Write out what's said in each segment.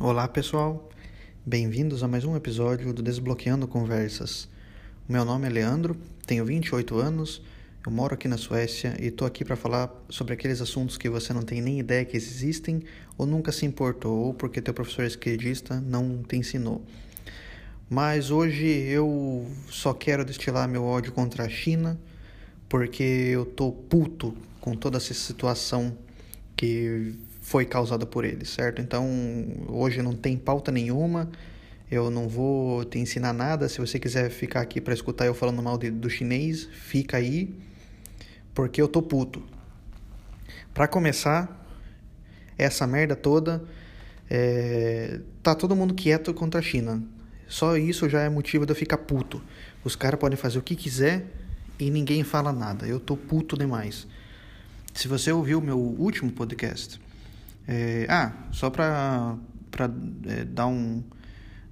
Olá pessoal, bem-vindos a mais um episódio do Desbloqueando Conversas. Meu nome é Leandro, tenho 28 anos, eu moro aqui na Suécia e estou aqui para falar sobre aqueles assuntos que você não tem nem ideia que existem ou nunca se importou ou porque teu professor esquerdista não te ensinou. Mas hoje eu só quero destilar meu ódio contra a China porque eu tô puto com toda essa situação que foi causada por eles, certo? Então, hoje não tem pauta nenhuma, eu não vou te ensinar nada. Se você quiser ficar aqui para escutar eu falando mal de, do chinês, fica aí, porque eu tô puto. Para começar, essa merda toda, é... tá todo mundo quieto contra a China. Só isso já é motivo de eu ficar puto. Os caras podem fazer o que quiser e ninguém fala nada. Eu tô puto demais. Se você ouviu meu último podcast, é, ah, só para é, dar um,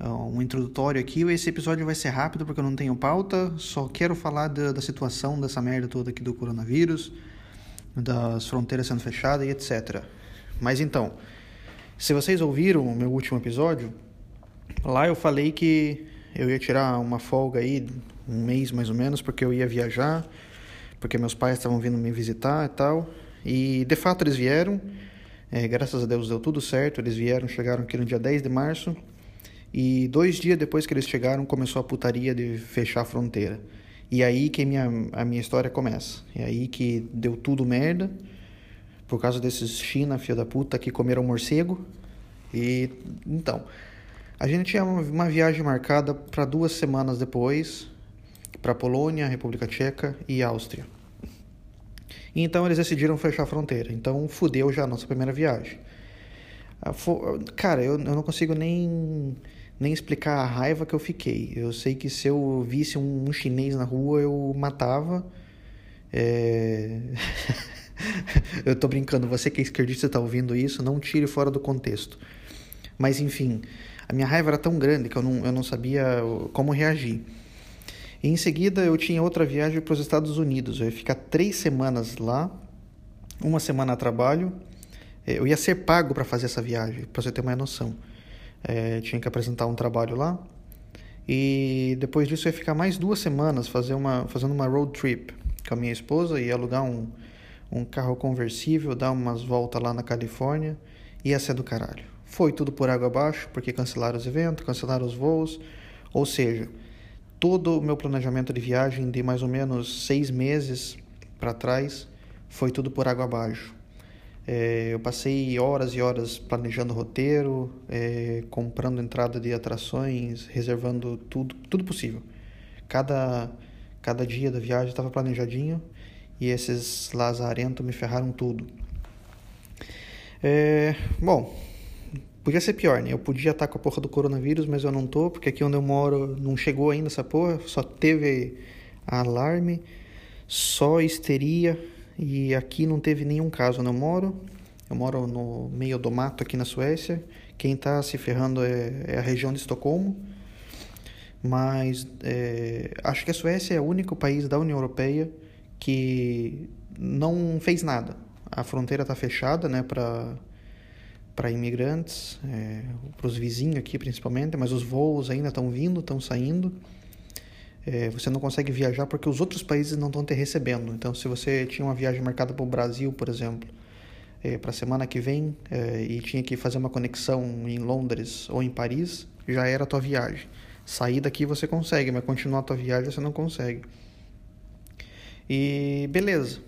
um introdutório aqui, esse episódio vai ser rápido porque eu não tenho pauta, só quero falar da, da situação dessa merda toda aqui do coronavírus, das fronteiras sendo fechadas e etc. Mas então, se vocês ouviram o meu último episódio, lá eu falei que eu ia tirar uma folga aí, um mês mais ou menos, porque eu ia viajar, porque meus pais estavam vindo me visitar e tal. E de fato eles vieram. É, graças a Deus deu tudo certo. Eles vieram, chegaram aqui no dia 10 de março. E dois dias depois que eles chegaram, começou a putaria de fechar a fronteira. E aí que minha, a minha história começa. É aí que deu tudo merda. Por causa desses China, filha da puta, que comeram morcego. E então, a gente tinha uma viagem marcada para duas semanas depois para Polônia, República Tcheca e Áustria. Então eles decidiram fechar a fronteira. Então fudeu já a nossa primeira viagem. Ah, cara, eu, eu não consigo nem, nem explicar a raiva que eu fiquei. Eu sei que se eu visse um, um chinês na rua, eu matava. É... eu tô brincando, você que é esquerdista está ouvindo isso, não tire fora do contexto. Mas enfim, a minha raiva era tão grande que eu não, eu não sabia como reagir. E em seguida eu tinha outra viagem para os Estados Unidos. Eu ia ficar três semanas lá, uma semana a trabalho. É, eu ia ser pago para fazer essa viagem, para você ter uma noção. É, tinha que apresentar um trabalho lá. E depois disso eu ia ficar mais duas semanas fazer uma, fazendo uma road trip com a minha esposa. Ia alugar um, um carro conversível, dar umas voltas lá na Califórnia. Ia ser do caralho. Foi tudo por água abaixo, porque cancelaram os eventos, cancelaram os voos. Ou seja, todo o meu planejamento de viagem de mais ou menos seis meses para trás foi tudo por água abaixo. É, eu passei horas e horas planejando roteiro, é, comprando entrada de atrações, reservando tudo, tudo possível. Cada, cada dia da viagem estava planejadinho e esses lazarentos me ferraram tudo. É, bom, Podia ser pior, né? Eu podia estar com a porra do coronavírus, mas eu não tô, porque aqui onde eu moro não chegou ainda essa porra, só teve alarme, só histeria, e aqui não teve nenhum caso onde eu moro. Eu moro no meio do mato aqui na Suécia. Quem está se ferrando é, é, a região de Estocolmo. Mas é, acho que a Suécia é o único país da União Europeia que não fez nada. A fronteira está fechada né, para para imigrantes, é, para os vizinhos aqui principalmente, mas os voos ainda estão vindo, estão saindo. É, você não consegue viajar porque os outros países não estão te recebendo. Então, se você tinha uma viagem marcada para o Brasil, por exemplo, é, para a semana que vem é, e tinha que fazer uma conexão em Londres ou em Paris, já era a tua viagem. Sair daqui você consegue, mas continuar a tua viagem você não consegue. E beleza,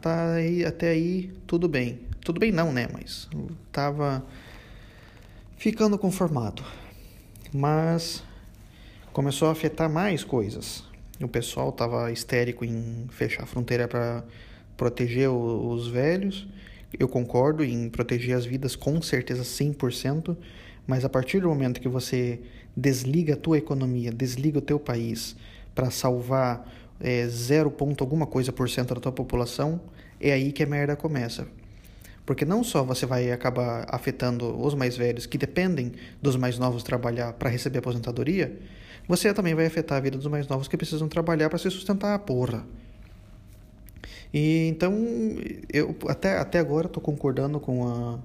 tá aí, até aí tudo bem. Tudo bem não, né? Mas tava ficando conformado. Mas começou a afetar mais coisas. O pessoal tava histérico em fechar a fronteira para proteger os velhos. Eu concordo em proteger as vidas com certeza 100%, mas a partir do momento que você desliga a tua economia, desliga o teu país para salvar é, 0, alguma coisa por cento da tua população, é aí que a merda começa. Porque não só você vai acabar afetando os mais velhos que dependem dos mais novos trabalhar para receber aposentadoria, você também vai afetar a vida dos mais novos que precisam trabalhar para se sustentar a porra. E então, eu até, até agora estou concordando com a,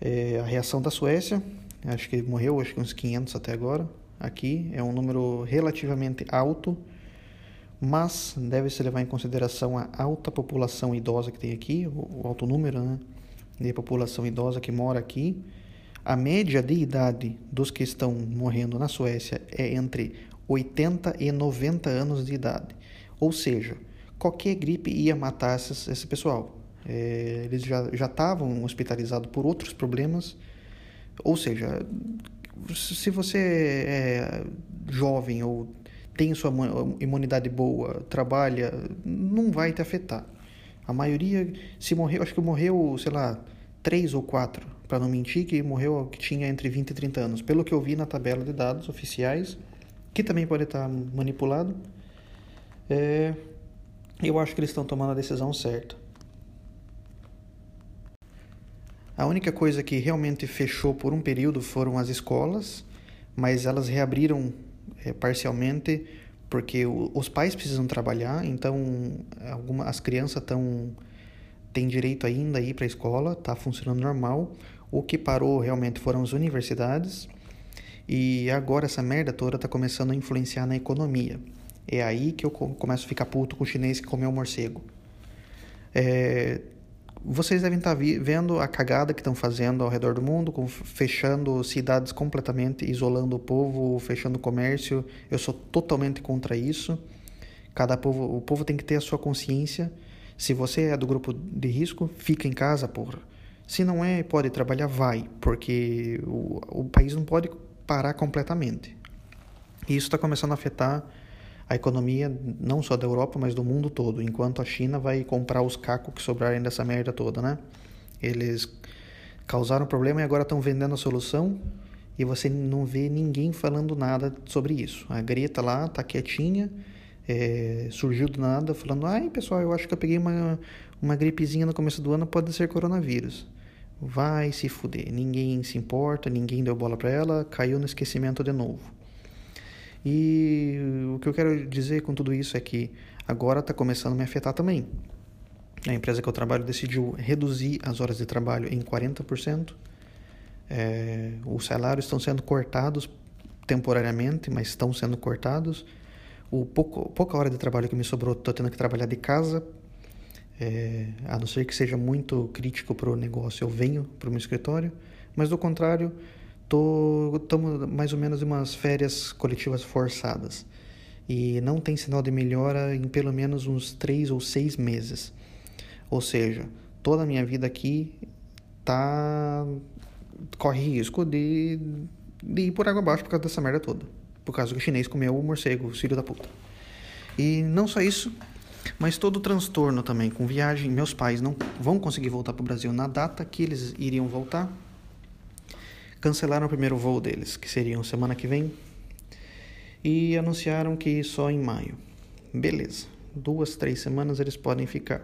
é, a reação da Suécia. Acho que morreu acho que uns 500 até agora. Aqui é um número relativamente alto, mas deve-se levar em consideração a alta população idosa que tem aqui, o alto número né, de população idosa que mora aqui. A média de idade dos que estão morrendo na Suécia é entre 80 e 90 anos de idade. Ou seja, qualquer gripe ia matar esse, pessoal. É, eles já estavam hospitalizados por outros problemas. Ou seja, se você é jovem ou tem sua imunidade boa, trabalha, não vai te afetar. A maioria, se morreu, acho que morreu, sei lá, três ou quatro, para não mentir, que morreu que tinha entre 20 e 30 anos. Pelo que eu vi na tabela de dados oficiais, que também pode estar manipulado, é, eu acho que eles estão tomando a decisão certa. A única coisa que realmente fechou por um período foram as escolas, mas elas reabriram é, parcialmente porque o, os pais precisam trabalhar, então alguma, as crianças estão têm direito ainda a ir para a escola, está funcionando normal. O que parou realmente foram as universidades e agora essa merda toda está começando a influenciar na economia. É aí que eu começo a ficar puto com o chinês que comeu morcego. É, vocês devem estar tá vendo a cagada que estão fazendo ao redor do mundo, fechando cidades completamente, isolando o povo, fechando o comércio. Eu sou totalmente contra isso. Cada povo, o povo tem que ter a sua consciência. Se você é do grupo de risco, fica em casa, porra. Se não é, pode trabalhar, vai, porque o, o país não pode parar completamente. E isso está começando a afetar a economia não só da Europa, mas do mundo todo, enquanto a China vai comprar os cacos que sobrarem dessa merda toda, né? Eles causaram problema e agora estão vendendo a solução e você não vê ninguém falando nada sobre isso. A Greta lá tá quietinha, é, surgiu do nada falando: ai pessoal, eu acho que eu peguei uma, uma gripezinha no começo do ano, pode ser coronavírus. Vai se fuder, ninguém se importa, ninguém deu bola para ela, caiu no esquecimento de novo. E o que eu quero dizer com tudo isso é que agora está começando a me afetar também. A empresa que eu trabalho decidiu reduzir as horas de trabalho em 40%. É, os salários estão sendo cortados temporariamente, mas estão sendo cortados. O pouco, pouca hora de trabalho que me sobrou, estou tendo que trabalhar de casa. É, a não ser que seja muito crítico para o negócio, eu venho para o meu escritório. Mas do contrário, tô estamos mais ou menos em umas férias coletivas forçadas e não tem sinal de melhora em pelo menos uns três ou seis meses. Ou seja, toda a minha vida aqui tá corre risco de, de ir por água abaixo por causa dessa merda toda. Por causa que o chinês comeu o morcego, filho da puta. E não só isso, mas todo o transtorno também com viagem. Meus pais não vão conseguir voltar para o Brasil na data que eles iriam voltar cancelaram o primeiro voo deles, que seriam semana que vem, e anunciaram que só em maio. Beleza, duas, três semanas eles podem ficar.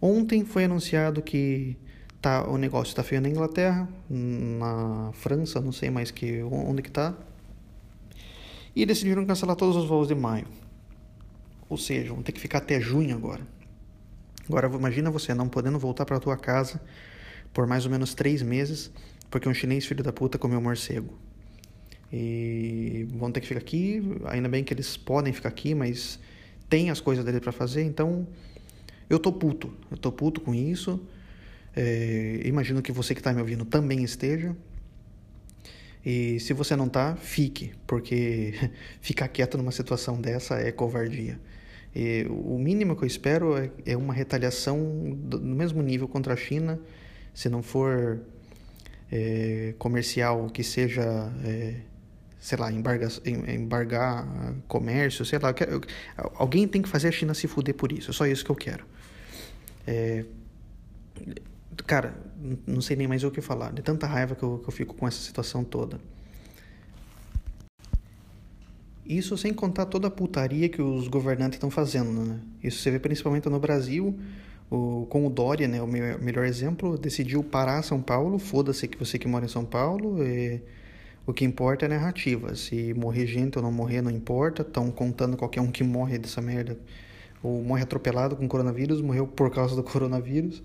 Ontem foi anunciado que tá, o negócio está feio na Inglaterra, na França, não sei mais que onde que está, e decidiram cancelar todos os voos de maio. Ou seja, vão ter que ficar até junho agora. Agora imagina você não podendo voltar para tua casa por mais ou menos três meses porque um chinês filho da puta comeu morcego. E vão ter que ficar aqui, ainda bem que eles podem ficar aqui, mas tem as coisas dele para fazer, então eu tô puto, eu tô puto com isso. É, imagino que você que está me ouvindo também esteja. E se você não tá, fique, porque ficar quieto numa situação dessa é covardia. E o mínimo que eu espero é, é uma retaliação do, no mesmo nível contra a China, se não for é, comercial que seja, é, sei lá, embarga, embargar comércio, sei lá. Quero, alguém tem que fazer a China se fuder por isso. É só isso que eu quero. É, cara, não sei nem mais o que falar. De tanta raiva que eu, que eu fico com essa situação toda. Isso sem contar toda a putaria que os governantes estão fazendo, né? Isso você vê principalmente no Brasil, o, com o Dória, né, o melhor exemplo, decidiu parar São Paulo, foda-se que você que mora em São Paulo, e, o que importa é a narrativa, se morrer gente ou não morrer não importa, estão contando qualquer um que morre dessa merda, ou morre atropelado com coronavírus, morreu por causa do coronavírus,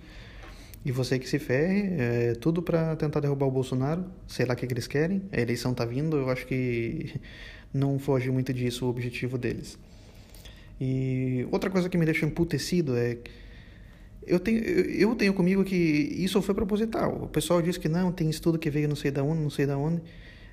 E você que se ferre, é tudo para tentar derrubar o Bolsonaro, sei lá o que, que eles querem, a eleição tá vindo, eu acho que não foge muito disso o objetivo deles. E outra coisa que me deixa emputecido é eu tenho, eu tenho comigo que isso foi proposital. O pessoal diz que não, tem estudo que veio não sei da onde, não sei da onde.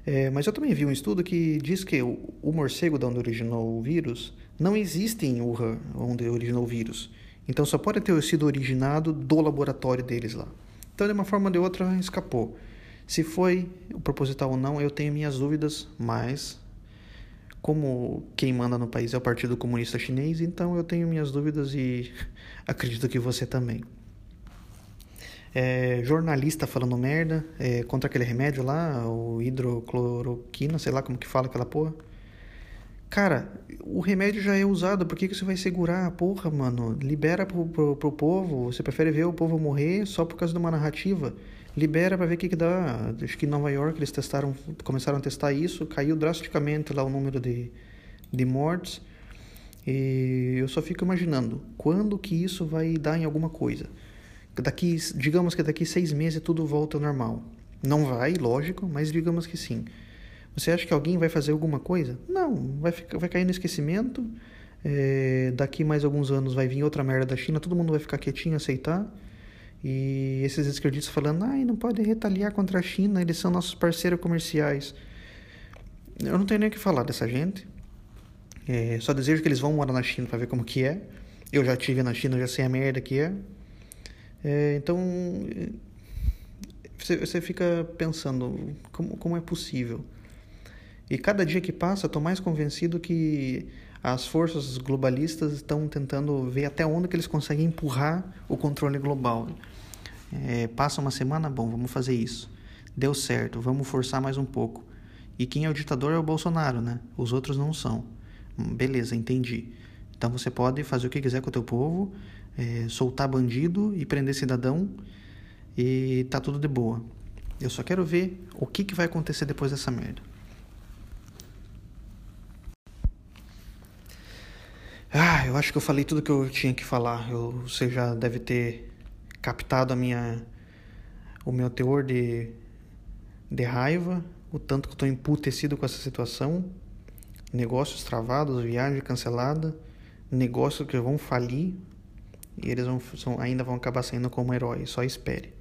É, mas eu também vi um estudo que diz que o, o morcego de onde originou o vírus não existe em Wuhan, onde originou o vírus. Então só pode ter sido originado do laboratório deles lá. Então, de uma forma ou de outra, escapou. Se foi proposital ou não, eu tenho minhas dúvidas, mas como quem manda no país é o Partido Comunista Chinês, então eu tenho minhas dúvidas e acredito que você também. É, jornalista falando merda é, contra aquele remédio lá, o hidrocloroquina, sei lá como que fala aquela porra. Cara, o remédio já é usado, por que, que você vai segurar? Porra, mano, libera pro, pro, pro povo. Você prefere ver o povo morrer só por causa de uma narrativa? Libera para ver o que, que dá. Acho que em Nova York eles testaram, começaram a testar isso, caiu drasticamente lá o número de, de mortes. E eu só fico imaginando quando que isso vai dar em alguma coisa. Daqui, digamos que daqui seis meses tudo volta ao normal. Não vai, lógico, mas digamos que sim. Você acha que alguém vai fazer alguma coisa? Não, vai, ficar, vai cair no esquecimento. É, daqui mais alguns anos vai vir outra merda da China, todo mundo vai ficar quietinho, aceitar. E esses esquerdistas falando, ai, não pode retaliar contra a China, eles são nossos parceiros comerciais. Eu não tenho nem o que falar dessa gente. É, só desejo que eles vão morar na China para ver como que é. Eu já tive na China, já sei a merda que é. é então, você, fica pensando, como, como é possível? E cada dia que passa, estou mais convencido que as forças globalistas estão tentando ver até onde que eles conseguem empurrar o controle global. É, passa uma semana, bom, vamos fazer isso. Deu certo, vamos forçar mais um pouco. E quem é o ditador é o Bolsonaro, né? Os outros não são. Beleza, entendi. Então você pode fazer o que quiser com o teu povo, é, soltar bandido e prender cidadão e tá tudo de boa. Eu só quero ver o que, que vai acontecer depois dessa merda. Ah, eu acho que eu falei tudo que eu tinha que falar. Eu, você já deve ter captado a minha, o meu teor de, de raiva, o tanto que eu estou emputecido com essa situação. Negócios travados, viagem cancelada, negócios que vão falir e eles vão, são, ainda vão acabar saindo como herói. Só espere.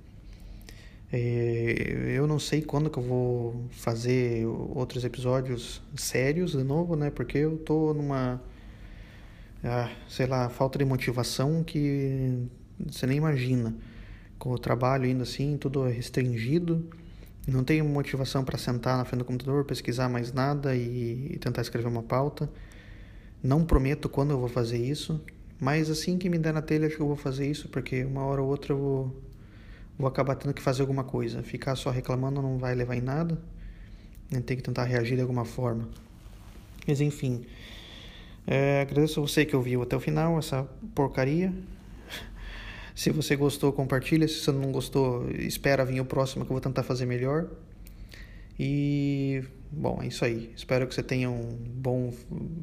É, eu não sei quando que eu vou fazer outros episódios sérios de novo, né? Porque eu tô numa ah, sei lá, falta de motivação que você nem imagina. Com o trabalho ainda assim, tudo restringido, não tenho motivação para sentar na frente do computador, pesquisar mais nada e, e tentar escrever uma pauta. Não prometo quando eu vou fazer isso, mas assim que me der na telha, acho que eu vou fazer isso, porque uma hora ou outra eu vou, vou acabar tendo que fazer alguma coisa. Ficar só reclamando não vai levar em nada. Tem que tentar reagir de alguma forma. Mas enfim. É, agradeço a você que ouviu até o final essa porcaria. Se você gostou, compartilha. Se você não gostou, espera vir o próximo que eu vou tentar fazer melhor. E, bom, é isso aí. Espero que você tenha um bom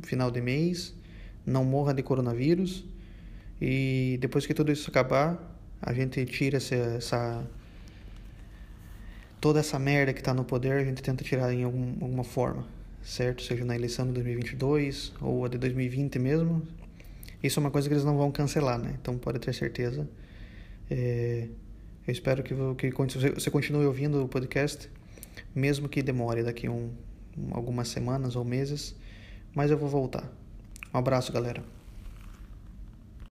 final de mês. Não morra de coronavírus. E depois que tudo isso acabar, a gente tira essa, essa toda essa merda que está no poder, a gente tenta tirar em algum, alguma forma certo? Seja na eleição de 2022 ou a de 2020 mesmo. Isso é uma coisa que eles não vão cancelar, né? Então pode ter certeza. É, eu espero que, que você continue ouvindo o podcast, mesmo que demore daqui um, algumas semanas ou meses, mas eu vou voltar. Um abraço, galera.